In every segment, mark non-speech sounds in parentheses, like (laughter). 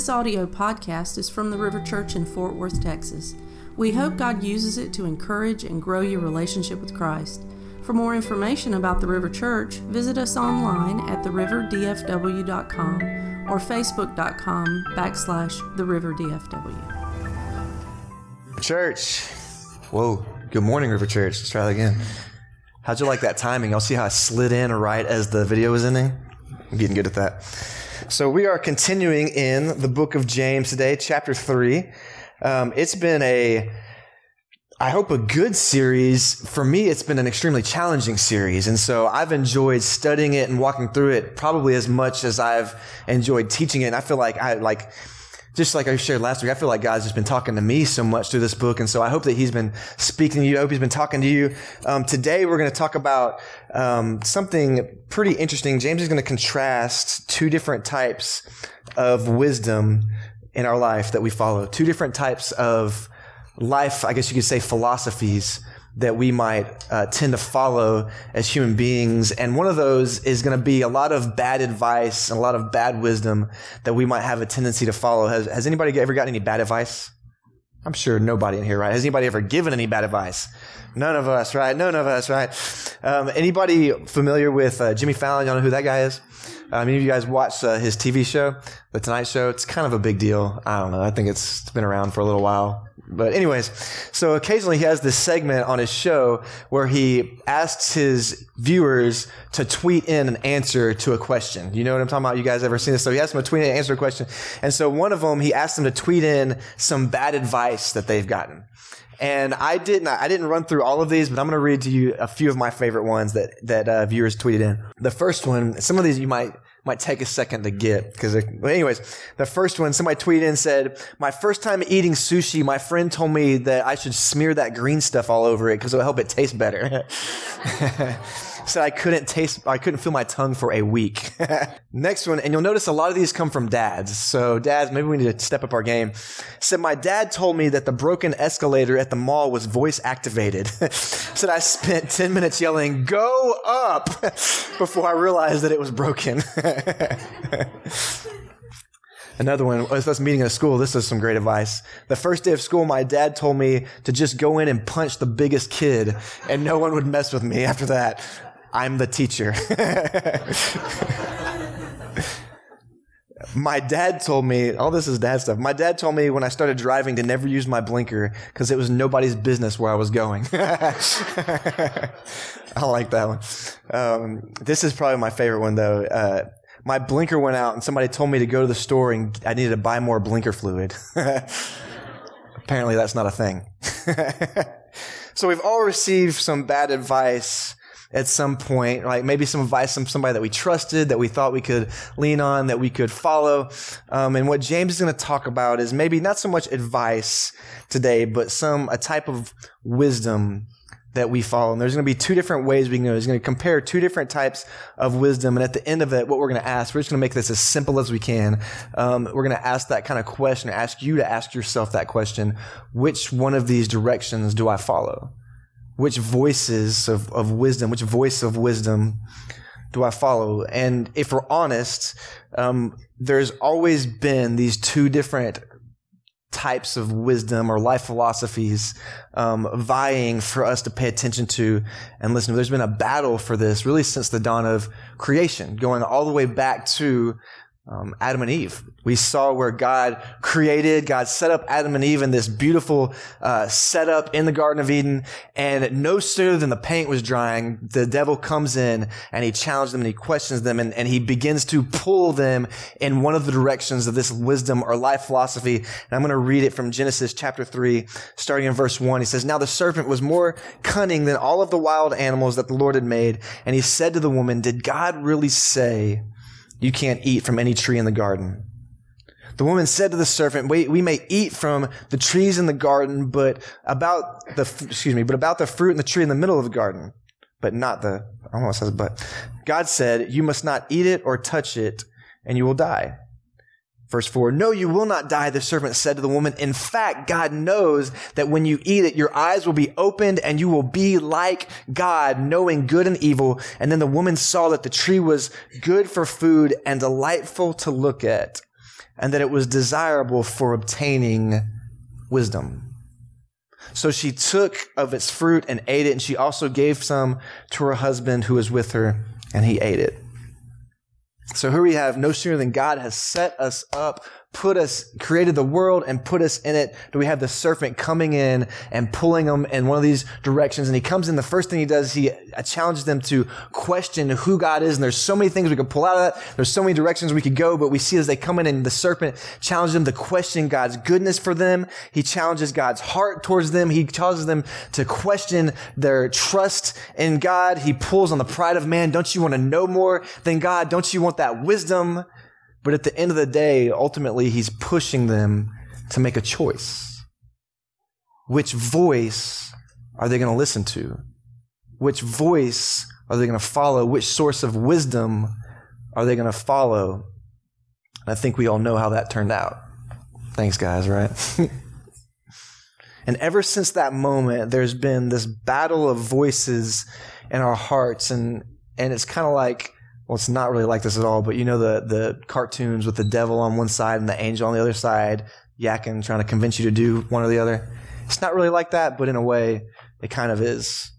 This audio podcast is from the River Church in Fort Worth, Texas. We hope God uses it to encourage and grow your relationship with Christ. For more information about the River Church, visit us online at theriverdfw.com or facebook.com backslash theriverdfw. Church. Whoa. Good morning, River Church. Let's try that again. How'd you like that timing? Y'all see how I slid in right as the video was ending? I'm getting good at that. So we are continuing in the book of James today, chapter three. Um, it's been a, I hope a good series. For me, it's been an extremely challenging series. And so I've enjoyed studying it and walking through it probably as much as I've enjoyed teaching it. And I feel like I like, just like I shared last week, I feel like God's just been talking to me so much through this book. And so I hope that He's been speaking to you. I hope He's been talking to you. Um, today, we're going to talk about um, something pretty interesting. James is going to contrast two different types of wisdom in our life that we follow, two different types of life, I guess you could say philosophies that we might uh, tend to follow as human beings. And one of those is going to be a lot of bad advice and a lot of bad wisdom that we might have a tendency to follow. Has, has anybody ever gotten any bad advice? I'm sure nobody in here, right? Has anybody ever given any bad advice? None of us, right? None of us, right? Um, anybody familiar with uh, Jimmy Fallon? Y'all know who that guy is? Uh, many of you guys watch uh, his TV show, The Tonight Show. It's kind of a big deal. I don't know. I think it's been around for a little while. But anyways, so occasionally he has this segment on his show where he asks his viewers to tweet in an answer to a question. You know what I'm talking about? You guys ever seen this? So he asked them to tweet in and answer a question. And so one of them, he asked them to tweet in some bad advice that they've gotten. And I didn't, I didn't run through all of these, but I'm going to read to you a few of my favorite ones that, that uh, viewers tweeted in. The first one, some of these you might, might take a second to get mm. because well, anyways the first one somebody tweeted and said my first time eating sushi my friend told me that i should smear that green stuff all over it because it'll help it taste better (laughs) said I couldn't taste, I couldn't feel my tongue for a week. (laughs) Next one, and you'll notice a lot of these come from dads. So dads, maybe we need to step up our game. Said my dad told me that the broken escalator at the mall was voice activated. (laughs) said I spent 10 minutes yelling, go up (laughs) before I realized that it was broken. Another one was us meeting at school. This is some great advice. The first day of school, my dad told me to just go in and punch the biggest kid, and no one would mess with me after that. I'm the teacher. (laughs) my dad told me, all this is dad stuff. My dad told me when I started driving to never use my blinker because it was nobody's business where I was going. (laughs) I like that one. Um, this is probably my favorite one though. Uh, my blinker went out and somebody told me to go to the store and I needed to buy more blinker fluid. (laughs) Apparently that's not a thing. so we've all received some bad advice at some point, like maybe some advice from somebody that we trusted, that we thought we could lean on, that we could follow. Um, and what James is going to talk about is maybe not so much advice today, but some, a type of wisdom that we follow. And there's going to be two different ways we can go. He's going to compare two different types of wisdom. And at the end of it, what we're going to ask, we're just going to make this as simple as we can. Um, we're going to ask that kind of question, ask you to ask yourself that question. Which one of these directions do I follow? Which voices of, of wisdom, which voice of wisdom do I follow? And if we're honest, um, there's always been these two different types of wisdom or life philosophies um, vying for us to pay attention to and listen to. There's been a battle for this really since the dawn of creation, going all the way back to um, Adam and Eve. We saw where God created, God set up Adam and Eve in this beautiful uh, setup in the Garden of Eden. And no sooner than the paint was drying, the devil comes in and he challenges them and he questions them and, and he begins to pull them in one of the directions of this wisdom or life philosophy. And I'm going to read it from Genesis chapter 3, starting in verse 1. He says, Now the serpent was more cunning than all of the wild animals that the Lord had made. And he said to the woman, Did God really say, you can't eat from any tree in the garden. The woman said to the serpent, we, we may eat from the trees in the garden, but about the, excuse me, but about the fruit in the tree in the middle of the garden, but not the, it says, but God said, you must not eat it or touch it and you will die. Verse 4, no, you will not die, the serpent said to the woman. In fact, God knows that when you eat it, your eyes will be opened and you will be like God, knowing good and evil. And then the woman saw that the tree was good for food and delightful to look at, and that it was desirable for obtaining wisdom. So she took of its fruit and ate it, and she also gave some to her husband who was with her, and he ate it. So here we have no sooner than God has set us up put us, created the world and put us in it, do we have the serpent coming in and pulling them in one of these directions? And he comes in, the first thing he does, he challenges them to question who God is. And there's so many things we could pull out of that. There's so many directions we could go, but we see as they come in and the serpent challenges them to question God's goodness for them. He challenges God's heart towards them. He causes them to question their trust in God. He pulls on the pride of man. Don't you want to know more than God? Don't you want that wisdom? But at the end of the day, ultimately, he's pushing them to make a choice. Which voice are they going to listen to? Which voice are they going to follow? Which source of wisdom are they going to follow? And I think we all know how that turned out. Thanks, guys, right? (laughs) and ever since that moment, there's been this battle of voices in our hearts, and, and it's kind of like, well, it's not really like this at all, but you know the the cartoons with the devil on one side and the angel on the other side, yakking, trying to convince you to do one or the other. It's not really like that, but in a way, it kind of is.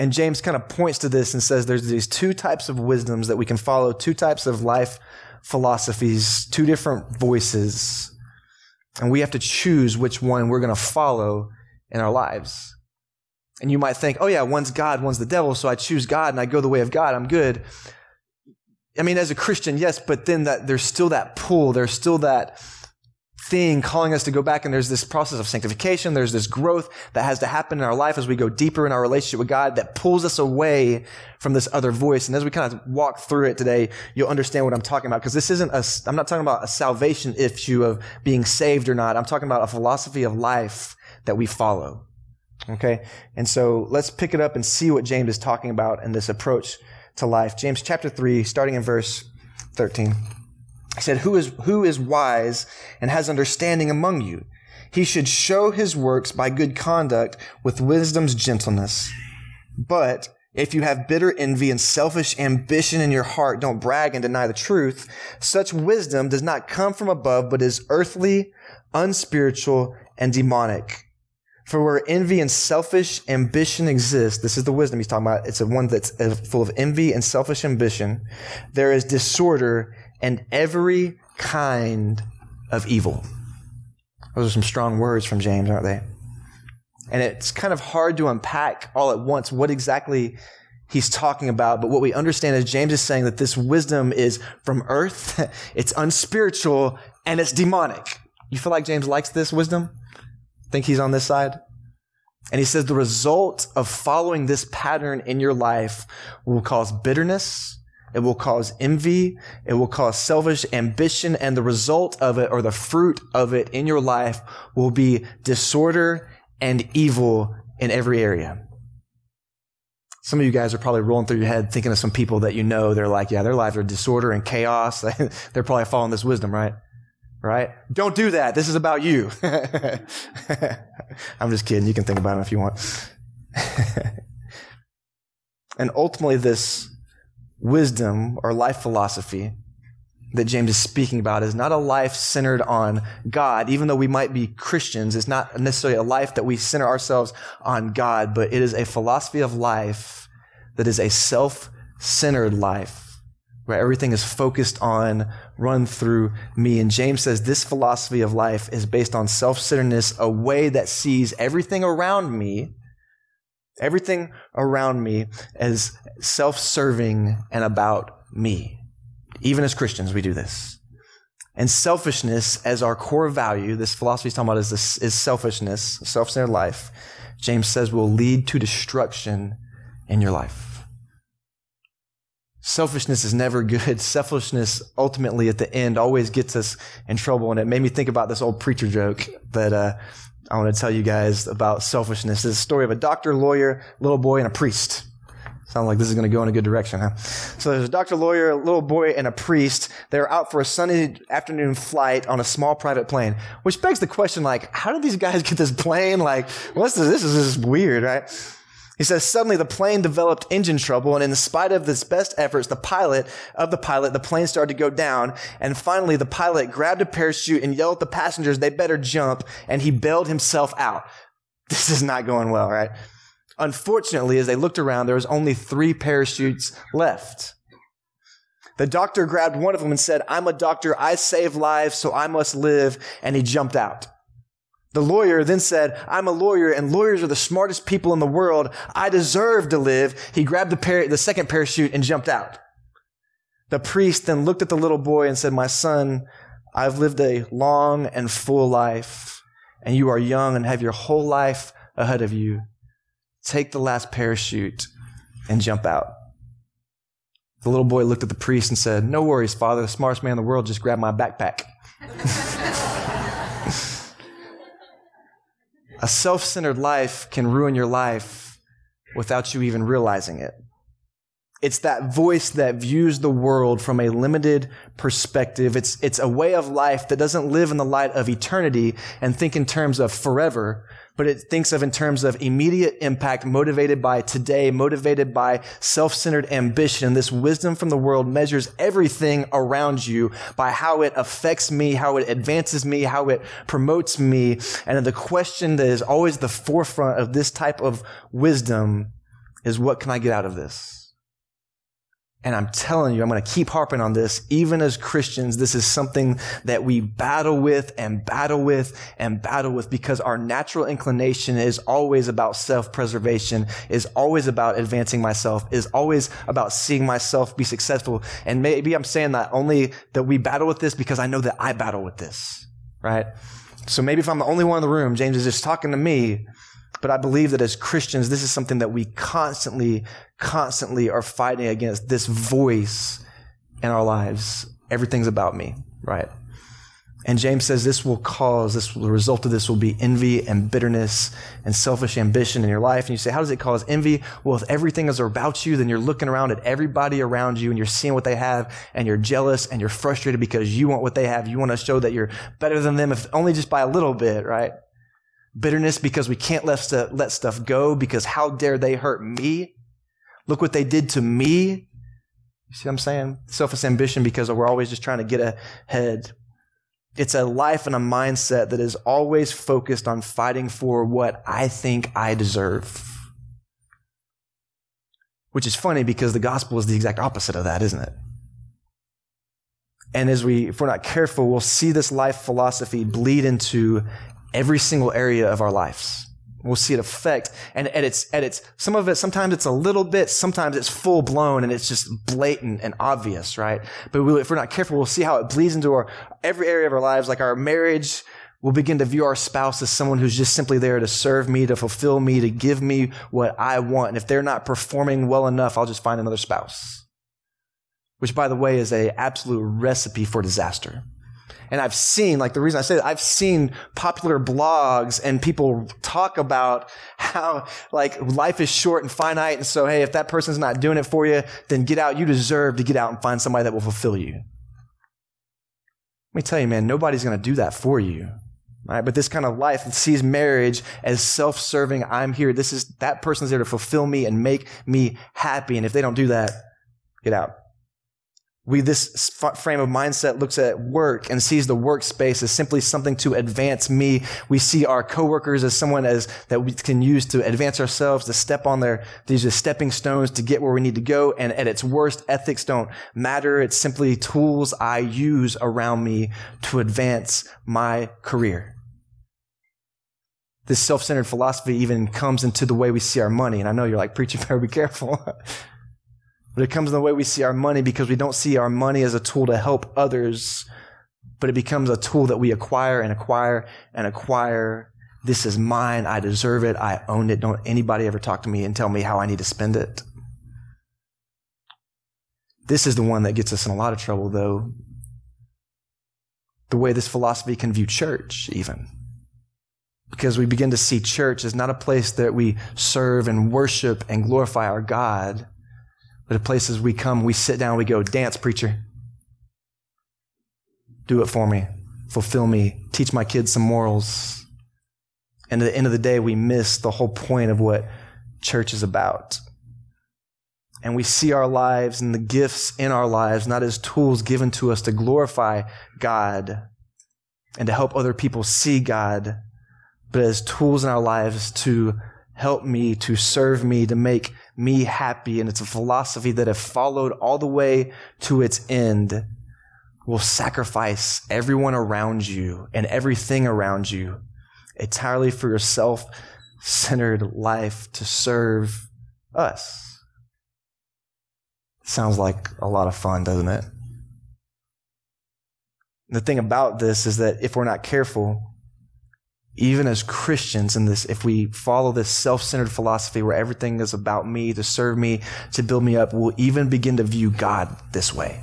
And James kind of points to this and says there's these two types of wisdoms that we can follow, two types of life philosophies, two different voices. And we have to choose which one we're going to follow in our lives. And you might think, oh yeah, one's God, one's the devil, so I choose God and I go the way of God, I'm good. I mean, as a Christian, yes, but then that there's still that pull, there's still that thing calling us to go back, and there's this process of sanctification, there's this growth that has to happen in our life as we go deeper in our relationship with God that pulls us away from this other voice. And as we kind of walk through it today, you'll understand what I'm talking about, because this isn't a, I'm not talking about a salvation issue of being saved or not. I'm talking about a philosophy of life that we follow. Okay? And so let's pick it up and see what James is talking about in this approach to life. James chapter 3, starting in verse 13. He said, Who is, who is wise and has understanding among you? He should show his works by good conduct with wisdom's gentleness. But if you have bitter envy and selfish ambition in your heart, don't brag and deny the truth. Such wisdom does not come from above, but is earthly, unspiritual, and demonic. For where envy and selfish ambition exist, this is the wisdom he's talking about. It's a one that's uh, full of envy and selfish ambition. There is disorder and every kind of evil. Those are some strong words from James, aren't they? And it's kind of hard to unpack all at once what exactly he's talking about. But what we understand is James is saying that this wisdom is from earth, (laughs) it's unspiritual, and it's demonic. You feel like James likes this wisdom? Think he's on this side? And he says the result of following this pattern in your life will cause bitterness. It will cause envy. It will cause selfish ambition. And the result of it or the fruit of it in your life will be disorder and evil in every area. Some of you guys are probably rolling through your head thinking of some people that you know. They're like, yeah, their lives are disorder and chaos. (laughs) They're probably following this wisdom, right? Right? Don't do that. This is about you. (laughs) I'm just kidding. You can think about it if you want. (laughs) and ultimately, this wisdom or life philosophy that James is speaking about is not a life centered on God. Even though we might be Christians, it's not necessarily a life that we center ourselves on God, but it is a philosophy of life that is a self centered life where everything is focused on, run through me. And James says this philosophy of life is based on self-centeredness, a way that sees everything around me, everything around me as self-serving and about me. Even as Christians, we do this. And selfishness as our core value, this philosophy is talking about is, this, is selfishness, self-centered life. James says will lead to destruction in your life. Selfishness is never good. (laughs) Selfishness ultimately at the end always gets us in trouble. And it made me think about this old preacher joke that uh, I want to tell you guys about selfishness. It's a story of a doctor, lawyer, little boy, and a priest. Sound like this is going to go in a good direction, huh? So there's a doctor, lawyer, a little boy, and a priest. They're out for a Sunday afternoon flight on a small private plane, which begs the question, like, how did these guys (laughs) get this plane? Like, what's this? This is just weird, right? He says, suddenly the plane developed engine trouble, and in spite of his best efforts, the pilot of the pilot, the plane started to go down, and finally the pilot grabbed a parachute and yelled at the passengers, they better jump, and he bailed himself out. (laughs) This is not going well, right? Unfortunately, as they looked around, there was only three parachutes left. The doctor grabbed one of them and said, I'm a doctor, I save lives, so I must live, and he jumped out. The lawyer then said, I'm a lawyer and lawyers are the smartest people in the world. I deserve to live. He grabbed the, par- the second parachute and jumped out. The priest then looked at the little boy and said, My son, I've lived a long and full life, and you are young and have your whole life ahead of you. Take the last parachute and jump out. The little boy looked at the priest and said, No worries, father. The smartest man in the world just grabbed my backpack. (laughs) A self centered life can ruin your life without you even realizing it. It's that voice that views the world from a limited perspective. It's, it's a way of life that doesn't live in the light of eternity and think in terms of forever, but it thinks of in terms of immediate impact motivated by today, motivated by self-centered ambition. This wisdom from the world measures everything around you by how it affects me, how it advances me, how it promotes me. And the question that is always the forefront of this type of wisdom is what can I get out of this? And I'm telling you, I'm going to keep harping on this. Even as Christians, this is something that we battle with and battle with and battle with because our natural inclination is always about self-preservation, is always about advancing myself, is always about seeing myself be successful. And maybe I'm saying that only that we battle with this because I know that I battle with this, right? So maybe if I'm the only one in the room, James is just talking to me, but I believe that as Christians, this is something that we constantly, constantly are fighting against this voice in our lives. Everything's about me, right? And James says this will cause, this, the result of this will be envy and bitterness and selfish ambition in your life. And you say, how does it cause envy? Well, if everything is about you, then you're looking around at everybody around you and you're seeing what they have and you're jealous and you're frustrated because you want what they have. You want to show that you're better than them, if only just by a little bit, right? Bitterness because we can't let stuff, let stuff go because how dare they hurt me? Look what they did to me. You see what I'm saying? Selfish ambition because we're always just trying to get ahead. It's a life and a mindset that is always focused on fighting for what I think I deserve. Which is funny because the gospel is the exact opposite of that, isn't it? And as we, if we're not careful, we'll see this life philosophy bleed into every single area of our lives. We'll see it affect, and at its, at its, some of it, sometimes it's a little bit, sometimes it's full blown and it's just blatant and obvious, right? But we, if we're not careful, we'll see how it bleeds into our, every area of our lives, like our marriage, we'll begin to view our spouse as someone who's just simply there to serve me, to fulfill me, to give me what I want. And if they're not performing well enough, I'll just find another spouse. Which, by the way, is a absolute recipe for disaster. And I've seen, like the reason I say that, I've seen popular blogs and people talk about how like life is short and finite. And so, hey, if that person's not doing it for you, then get out. You deserve to get out and find somebody that will fulfill you. Let me tell you, man, nobody's going to do that for you. Right? But this kind of life that sees marriage as self-serving. I'm here. This is, that person's there to fulfill me and make me happy. And if they don't do that, get out. We, this frame of mindset looks at work and sees the workspace as simply something to advance me. We see our coworkers as someone as that we can use to advance ourselves, to step on their, these are stepping stones to get where we need to go. And at its worst, ethics don't matter. It's simply tools I use around me to advance my career. This self-centered philosophy even comes into the way we see our money. And I know you're like, preacher, (laughs) better be careful. But it comes in the way we see our money because we don't see our money as a tool to help others, but it becomes a tool that we acquire and acquire and acquire. This is mine. I deserve it. I own it. Don't anybody ever talk to me and tell me how I need to spend it. This is the one that gets us in a lot of trouble, though. The way this philosophy can view church, even. Because we begin to see church as not a place that we serve and worship and glorify our God but the places we come, we sit down, we go, dance, preacher. Do it for me. Fulfill me. Teach my kids some morals. And at the end of the day, we miss the whole point of what church is about. And we see our lives and the gifts in our lives not as tools given to us to glorify God and to help other people see God, but as tools in our lives to help me, to serve me, to make me happy. And it's a philosophy that if followed all the way to its end will sacrifice everyone around you and everything around you entirely for your self centered life to serve us. Sounds like a lot of fun, doesn't it? The thing about this is that if we're not careful, even as Christians in this, if we follow this self-centered philosophy where everything is about me, to serve me, to build me up, we'll even begin to view God this way.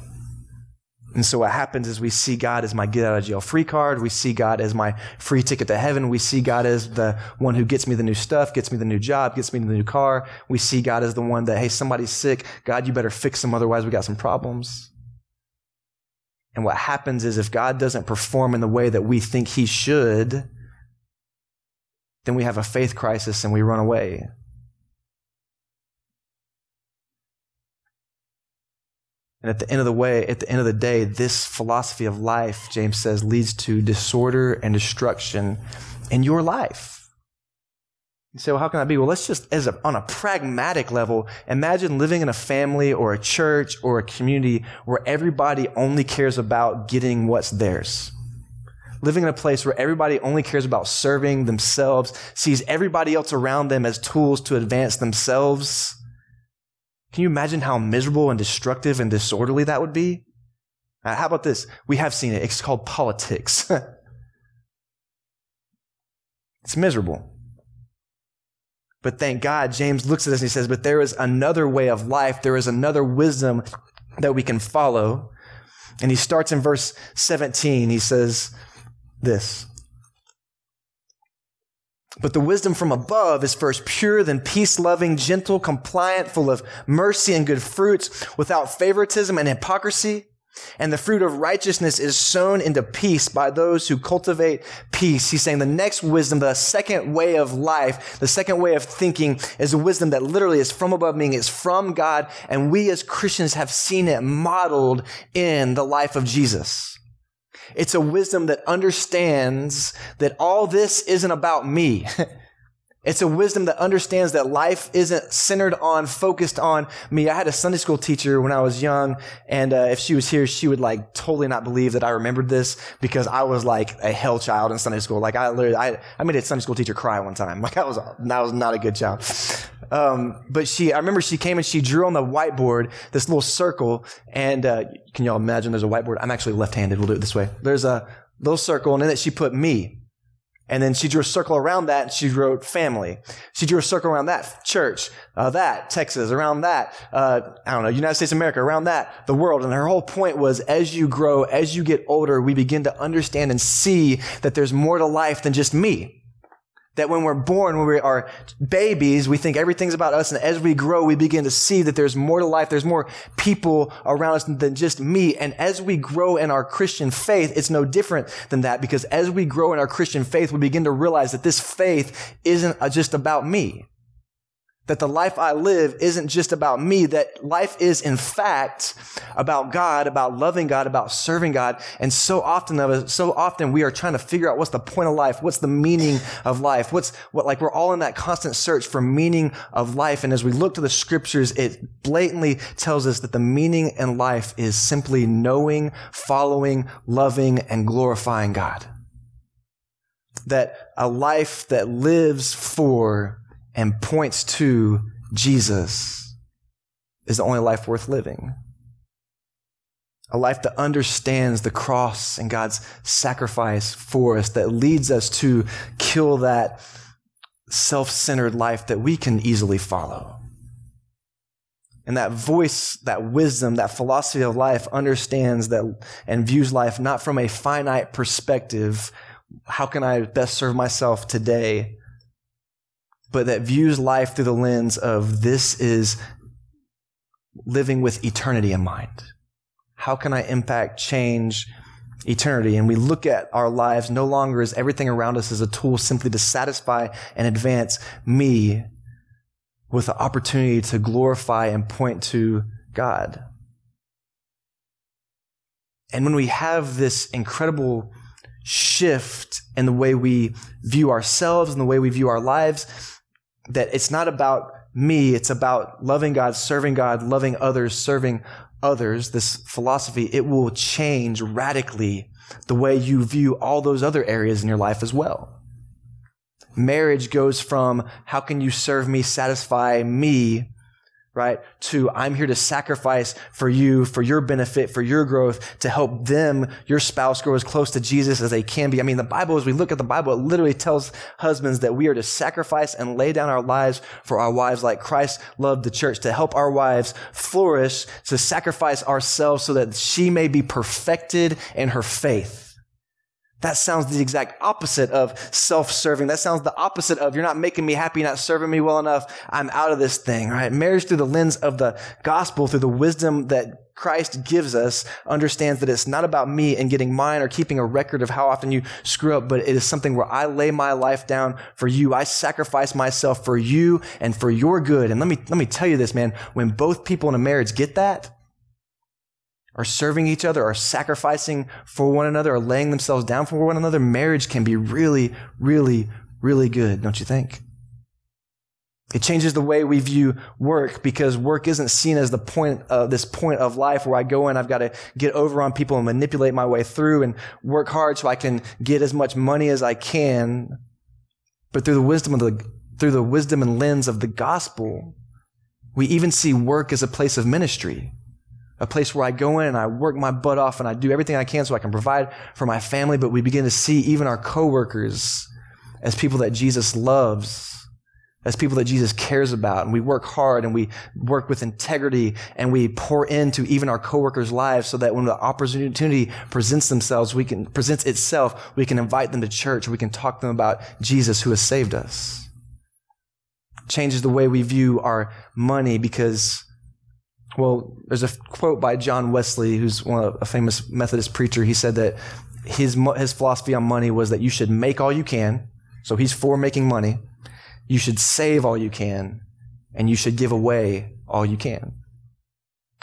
And so what happens is we see God as my get out of jail free card. We see God as my free ticket to heaven. We see God as the one who gets me the new stuff, gets me the new job, gets me the new car. We see God as the one that, hey, somebody's sick. God, you better fix them. Otherwise we got some problems. And what happens is if God doesn't perform in the way that we think he should, then we have a faith crisis and we run away. And at the end of the way, at the end of the day, this philosophy of life, James says, leads to disorder and destruction in your life. You say, well, how can that be? Well, let's just, as a, on a pragmatic level, imagine living in a family or a church or a community where everybody only cares about getting what's theirs living in a place where everybody only cares about serving themselves, sees everybody else around them as tools to advance themselves. Can you imagine how miserable and destructive and disorderly that would be? Uh, how about this? We have seen it. It's called politics. (laughs) it's miserable. But thank God, James looks at this and he says, But there is another way of life. There is another wisdom that we can follow. And he starts in verse 17. He says, this. But the wisdom from above is first pure, then peace loving, gentle, compliant, full of mercy and good fruits, without favoritism and hypocrisy. And the fruit of righteousness is sown into peace by those who cultivate peace. He's saying the next wisdom, the second way of life, the second way of thinking is a wisdom that literally is from above, meaning it's from God. And we as Christians have seen it modeled in the life of Jesus. It's a wisdom that understands that all this isn't about me. (laughs) It's a wisdom that understands that life isn't centered on, focused on me. I had a Sunday school teacher when I was young, and uh, if she was here, she would like totally not believe that I remembered this because I was like a hell child in Sunday school. Like I literally, I, I made a Sunday school teacher cry one time. (laughs) Like I was, that was not a good child. Um, but she, I remember she came and she drew on the whiteboard this little circle, and uh, can y'all imagine? There's a whiteboard. I'm actually left-handed. We'll do it this way. There's a little circle, and in it she put me. And then she drew a circle around that and she wrote family. She drew a circle around that church, uh, that Texas, around that, uh, I don't know, United States of America, around that, the world. And her whole point was as you grow, as you get older, we begin to understand and see that there's more to life than just me. That when we're born, when we are babies, we think everything's about us. And as we grow, we begin to see that there's more to life. There's more people around us than just me. And as we grow in our Christian faith, it's no different than that because as we grow in our Christian faith, we begin to realize that this faith isn't just about me that the life I live isn't just about me, that life is in fact about God, about loving God, about serving God. And so often of us, so often we are trying to figure out what's the point of life, what's the meaning of life, what's what like we're all in that constant search for meaning of life. And as we look to the scriptures, it blatantly tells us that the meaning in life is simply knowing, following, loving, and glorifying God. That a life that lives for and points to Jesus is the only life worth living. A life that understands the cross and God's sacrifice for us, that leads us to kill that self centered life that we can easily follow. And that voice, that wisdom, that philosophy of life understands that and views life not from a finite perspective. How can I best serve myself today? But that views life through the lens of this is living with eternity in mind. How can I impact change eternity? And we look at our lives no longer as everything around us as a tool simply to satisfy and advance me, with the opportunity to glorify and point to God. And when we have this incredible shift in the way we view ourselves and the way we view our lives, that it's not about me, it's about loving God, serving God, loving others, serving others, this philosophy, it will change radically the way you view all those other areas in your life as well. Marriage goes from how can you serve me, satisfy me, right? To I'm here to sacrifice for you, for your benefit, for your growth, to help them, your spouse grow as close to Jesus as they can be. I mean, the Bible, as we look at the Bible, it literally tells husbands that we are to sacrifice and lay down our lives for our wives like Christ loved the church, to help our wives flourish, to sacrifice ourselves so that she may be perfected in her faith. That sounds the exact opposite of self-serving. That sounds the opposite of you're not making me happy, not serving me well enough. I'm out of this thing, right? Marriage through the lens of the gospel, through the wisdom that Christ gives us, understands that it's not about me and getting mine or keeping a record of how often you screw up, but it is something where I lay my life down for you. I sacrifice myself for you and for your good. And let me, let me tell you this, man. When both people in a marriage get that, are serving each other, are sacrificing for one another, are laying themselves down for one another, marriage can be really, really, really good, don't you think? It changes the way we view work because work isn't seen as the point of this point of life where I go in, I've got to get over on people and manipulate my way through and work hard so I can get as much money as I can. But through the wisdom of the, through the wisdom and lens of the gospel, we even see work as a place of ministry a place where I go in and I work my butt off and I do everything I can so I can provide for my family, but we begin to see even our coworkers as people that Jesus loves, as people that Jesus cares about. And we work hard and we work with integrity and we pour into even our coworkers' lives so that when the opportunity presents themselves, we can, presents itself, we can invite them to church. We can talk to them about Jesus who has saved us. Changes the way we view our money because well, there's a quote by John Wesley, who's one of, a famous Methodist preacher. He said that his his philosophy on money was that you should make all you can. So he's for making money. You should save all you can, and you should give away all you can.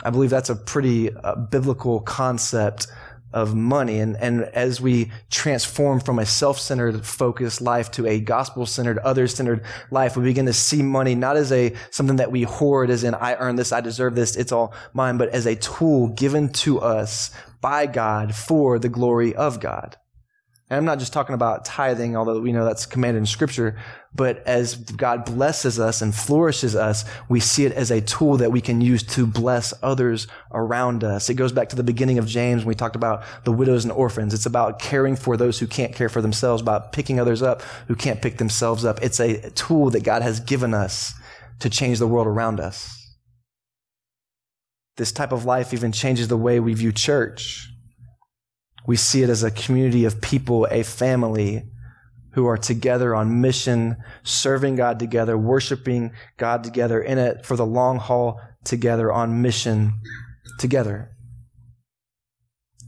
I believe that's a pretty uh, biblical concept of money. And, and as we transform from a self-centered focused life to a gospel-centered, other-centered life, we begin to see money not as a, something that we hoard as in, I earn this, I deserve this, it's all mine, but as a tool given to us by God for the glory of God. And I'm not just talking about tithing, although we know that's commanded in scripture, but as God blesses us and flourishes us, we see it as a tool that we can use to bless others around us. It goes back to the beginning of James when we talked about the widows and orphans. It's about caring for those who can't care for themselves, about picking others up who can't pick themselves up. It's a tool that God has given us to change the world around us. This type of life even changes the way we view church. We see it as a community of people, a family who are together on mission, serving God together, worshiping God together, in it for the long haul together, on mission together.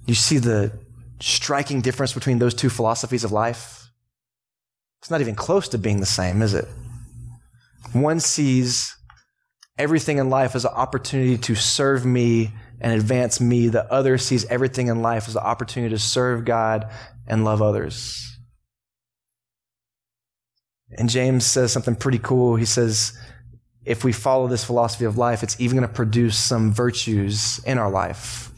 You see the striking difference between those two philosophies of life? It's not even close to being the same, is it? One sees everything in life as an opportunity to serve me and advance me. The other sees everything in life as an opportunity to serve God and love others. And James says something pretty cool. He says, if we follow this philosophy of life, it's even going to produce some virtues in our life.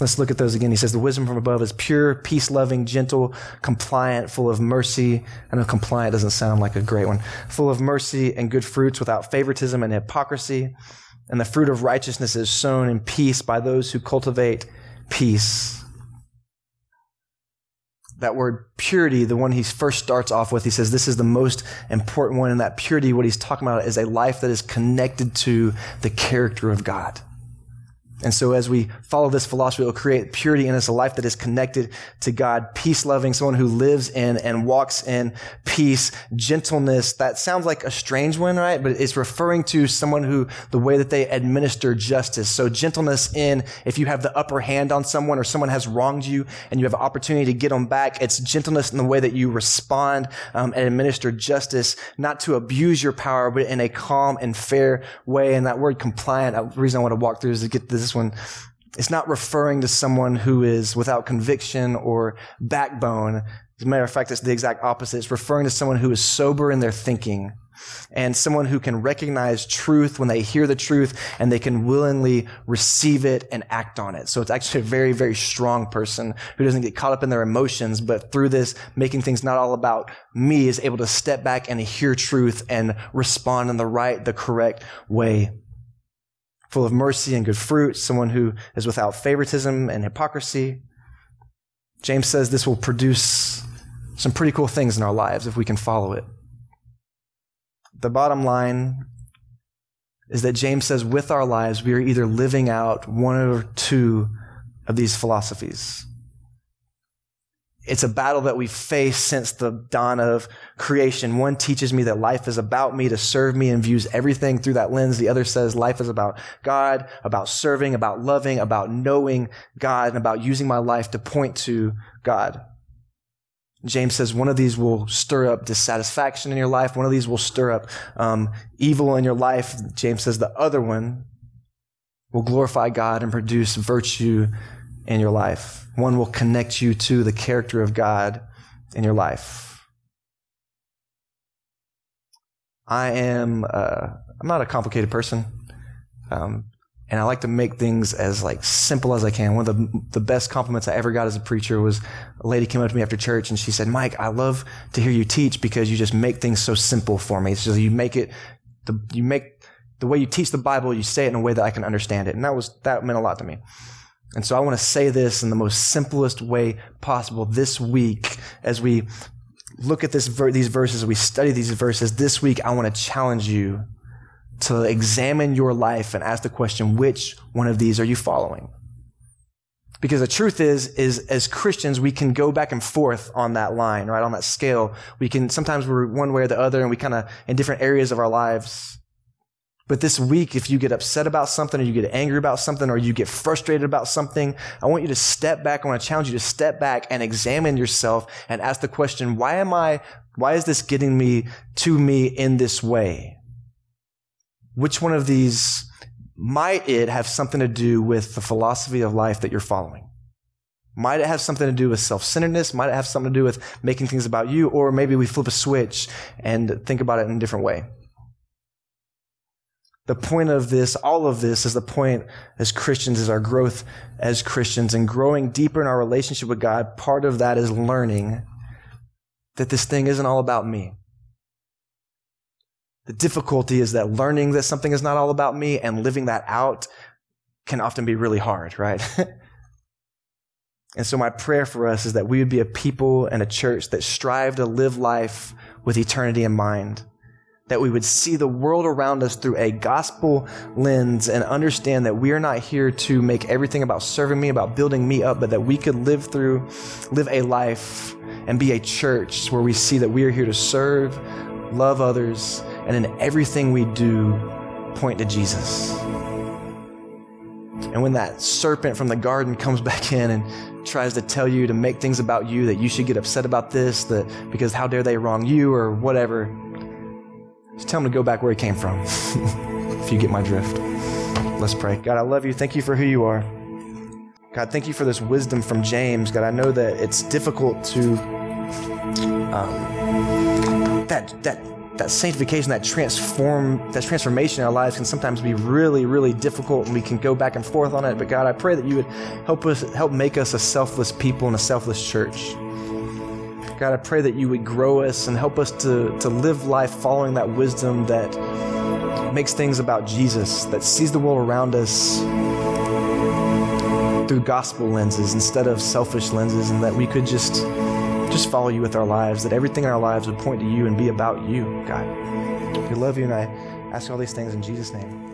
Let's look at those again. He says, the wisdom from above is pure, peace loving, gentle, compliant, full of mercy. I know compliant doesn't sound like a great one. Full of mercy and good fruits without favoritism and hypocrisy and the fruit of righteousness is sown in peace by those who cultivate peace. That word purity, the one he first starts off with, he says this is the most important one. And that purity, what he's talking about is a life that is connected to the character of God. And so as we follow this philosophy, it will create purity in us, a life that is connected to God, peace loving, someone who lives in and walks in peace, gentleness. That sounds like a strange one, right? But it's referring to someone who, the way that they administer justice. So gentleness in, if you have the upper hand on someone or someone has wronged you and you have an opportunity to get them back, it's gentleness in the way that you respond um, and administer justice, not to abuse your power, but in a calm and fair way. And that word compliant, the reason I want to walk through is to get this one. It's not referring to someone who is without conviction or backbone. As a matter of fact, it's the exact opposite. It's referring to someone who is sober in their thinking and someone who can recognize truth when they hear the truth and they can willingly receive it and act on it. So it's actually a very, very strong person who doesn't get caught up in their emotions, but through this, making things not all about me is able to step back and hear truth and respond in the right, the correct way full of mercy and good fruit, someone who is without favoritism and hypocrisy. James says this will produce some pretty cool things in our lives if we can follow it. The bottom line is that James says with our lives, we are either living out one or two of these philosophies. It's a battle that we face since the dawn of creation. One teaches me that life is about me to serve me and views everything through that lens. The other says life is about God, about serving, about loving, about knowing God, and about using my life to point to God. James says one of these will stir up dissatisfaction in your life. One of these will stir up um, evil in your life. James says the other one will glorify God and produce virtue in your life. One will connect you to the character of God in your life. I am, uh, I'm not a complicated person. Um, and I like to make things as like simple as I can. One of the, the best compliments I ever got as a preacher was a lady came up to me after church and she said, Mike, I love to hear you teach because you just make things so simple for me. So you make it, the, you make the way you teach the Bible, you say it in a way that I can understand it. And that was, that meant a lot to me. And so I want to say this in the most simplest way possible this week as we look at this, these verses, we study these verses this week. I want to challenge you to examine your life and ask the question, which one of these are you following? Because the truth is, is as Christians, we can go back and forth on that line, right? On that scale. We can, sometimes we're one way or the other and we kind of, in different areas of our lives. But this week, if you get upset about something or you get angry about something or you get frustrated about something, I want you to step back. I want to challenge you to step back and examine yourself and ask the question, why am I, why is this getting me to me in this way? Which one of these might it have something to do with the philosophy of life that you're following? Might it have something to do with self-centeredness? Might it have something to do with making things about you? Or maybe we flip a switch and think about it in a different way. The point of this, all of this is the point as Christians is our growth as Christians and growing deeper in our relationship with God. Part of that is learning that this thing isn't all about me. The difficulty is that learning that something is not all about me and living that out can often be really hard, right? (laughs) and so my prayer for us is that we would be a people and a church that strive to live life with eternity in mind that we would see the world around us through a gospel lens and understand that we are not here to make everything about serving me, about building me up, but that we could live through, live a life and be a church where we see that we are here to serve, love others, and in everything we do, point to Jesus. And when that serpent from the garden comes back in and tries to tell you to make things about you, that you should get upset about this, that because how dare they wrong you or whatever, just tell him to go back where he came from, (laughs) if you get my drift. Let's pray. God, I love you. Thank you for who you are. God, thank you for this wisdom from James. God, I know that it's difficult to um, that that that sanctification, that transform, that transformation in our lives can sometimes be really, really difficult, and we can go back and forth on it. But God, I pray that you would help us, help make us a selfless people and a selfless church. God, I pray that you would grow us and help us to, to live life following that wisdom that makes things about Jesus, that sees the world around us through gospel lenses instead of selfish lenses, and that we could just just follow you with our lives, that everything in our lives would point to you and be about you, God. We love you, and I ask all these things in Jesus' name.